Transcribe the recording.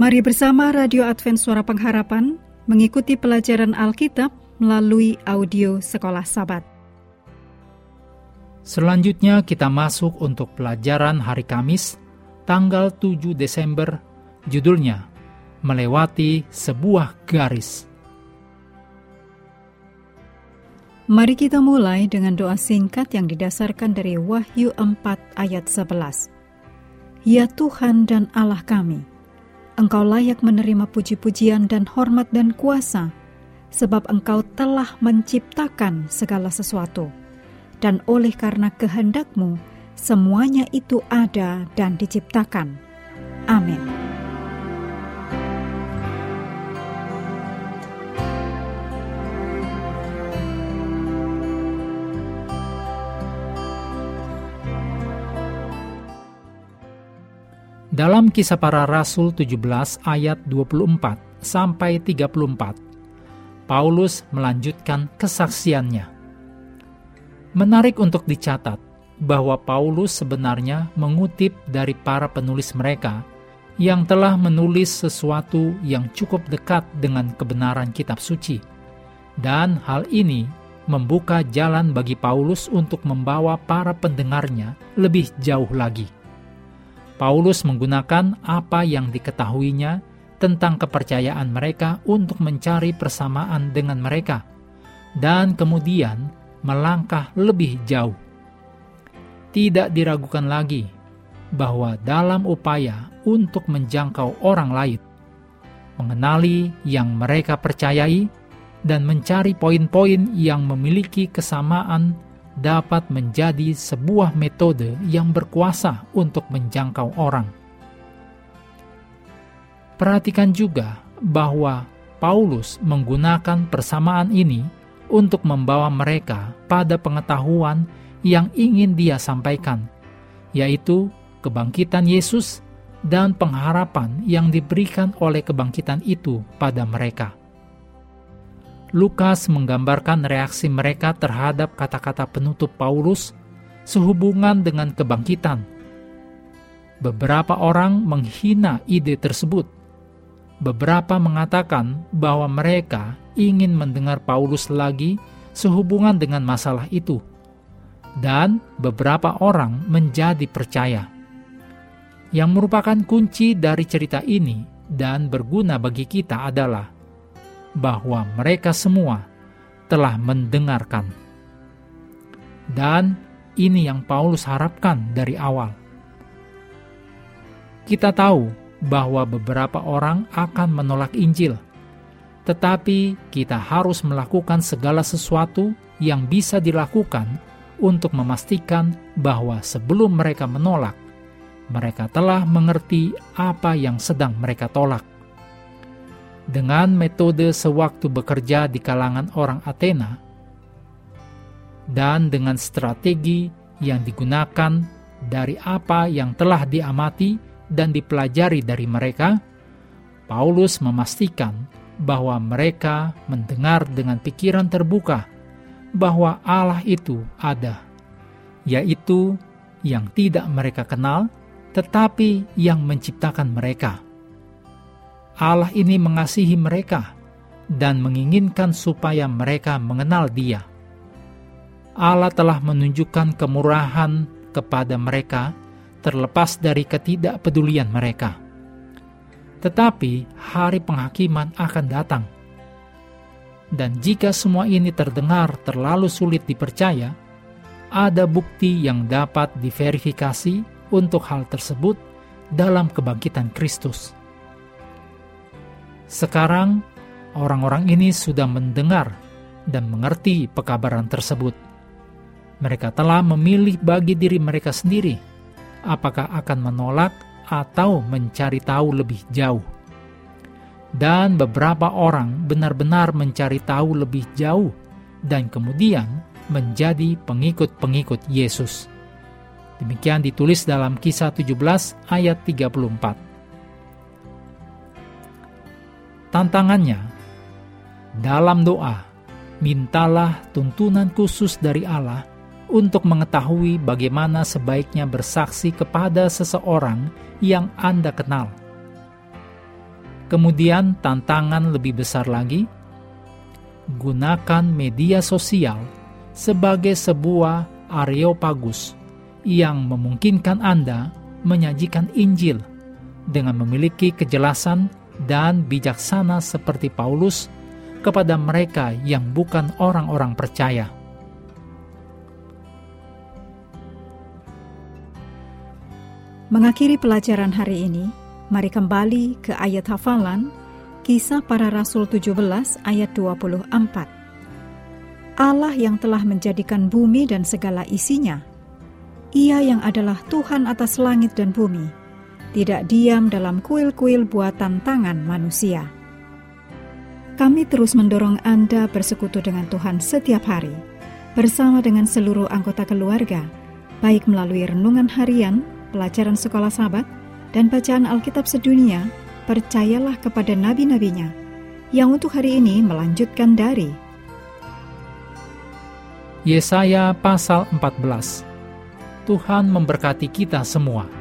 Mari bersama Radio Advent Suara Pengharapan mengikuti pelajaran Alkitab melalui audio Sekolah Sabat. Selanjutnya kita masuk untuk pelajaran hari Kamis, tanggal 7 Desember, judulnya Melewati Sebuah Garis. Mari kita mulai dengan doa singkat yang didasarkan dari Wahyu 4 ayat 11. Ya Tuhan dan Allah kami, Engkau layak menerima puji-pujian dan hormat dan kuasa, sebab Engkau telah menciptakan segala sesuatu, dan oleh karena kehendakmu, semuanya itu ada dan diciptakan. Amin. Dalam kisah para rasul 17 ayat 24 sampai 34, Paulus melanjutkan kesaksiannya. Menarik untuk dicatat bahwa Paulus sebenarnya mengutip dari para penulis mereka yang telah menulis sesuatu yang cukup dekat dengan kebenaran kitab suci. Dan hal ini membuka jalan bagi Paulus untuk membawa para pendengarnya lebih jauh lagi Paulus menggunakan apa yang diketahuinya tentang kepercayaan mereka untuk mencari persamaan dengan mereka, dan kemudian melangkah lebih jauh. Tidak diragukan lagi bahwa dalam upaya untuk menjangkau orang lain, mengenali yang mereka percayai, dan mencari poin-poin yang memiliki kesamaan dapat menjadi sebuah metode yang berkuasa untuk menjangkau orang. Perhatikan juga bahwa Paulus menggunakan persamaan ini untuk membawa mereka pada pengetahuan yang ingin dia sampaikan, yaitu kebangkitan Yesus dan pengharapan yang diberikan oleh kebangkitan itu pada mereka. Lukas menggambarkan reaksi mereka terhadap kata-kata penutup Paulus sehubungan dengan kebangkitan. Beberapa orang menghina ide tersebut. Beberapa mengatakan bahwa mereka ingin mendengar Paulus lagi sehubungan dengan masalah itu, dan beberapa orang menjadi percaya. Yang merupakan kunci dari cerita ini dan berguna bagi kita adalah bahwa mereka semua telah mendengarkan. Dan ini yang Paulus harapkan dari awal. Kita tahu bahwa beberapa orang akan menolak Injil, tetapi kita harus melakukan segala sesuatu yang bisa dilakukan untuk memastikan bahwa sebelum mereka menolak, mereka telah mengerti apa yang sedang mereka tolak dengan metode sewaktu bekerja di kalangan orang Athena dan dengan strategi yang digunakan dari apa yang telah diamati dan dipelajari dari mereka, Paulus memastikan bahwa mereka mendengar dengan pikiran terbuka bahwa Allah itu ada, yaitu yang tidak mereka kenal, tetapi yang menciptakan mereka Allah ini mengasihi mereka dan menginginkan supaya mereka mengenal Dia. Allah telah menunjukkan kemurahan kepada mereka terlepas dari ketidakpedulian mereka. Tetapi hari penghakiman akan datang. Dan jika semua ini terdengar terlalu sulit dipercaya, ada bukti yang dapat diverifikasi untuk hal tersebut dalam kebangkitan Kristus. Sekarang, orang-orang ini sudah mendengar dan mengerti pekabaran tersebut. Mereka telah memilih bagi diri mereka sendiri apakah akan menolak atau mencari tahu lebih jauh. Dan beberapa orang benar-benar mencari tahu lebih jauh dan kemudian menjadi pengikut-pengikut Yesus. Demikian ditulis dalam kisah 17 ayat 34. Tantangannya, dalam doa, mintalah tuntunan khusus dari Allah untuk mengetahui bagaimana sebaiknya bersaksi kepada seseorang yang Anda kenal. Kemudian tantangan lebih besar lagi, gunakan media sosial sebagai sebuah areopagus yang memungkinkan Anda menyajikan Injil dengan memiliki kejelasan dan bijaksana seperti Paulus kepada mereka yang bukan orang-orang percaya. Mengakhiri pelajaran hari ini, mari kembali ke ayat hafalan Kisah para Rasul 17 ayat 24. Allah yang telah menjadikan bumi dan segala isinya. Ia yang adalah Tuhan atas langit dan bumi, tidak diam dalam kuil-kuil buatan tangan manusia. Kami terus mendorong Anda bersekutu dengan Tuhan setiap hari, bersama dengan seluruh anggota keluarga, baik melalui renungan harian, pelajaran sekolah sahabat, dan bacaan Alkitab sedunia, percayalah kepada nabi-nabinya, yang untuk hari ini melanjutkan dari Yesaya pasal 14 Tuhan memberkati kita semua.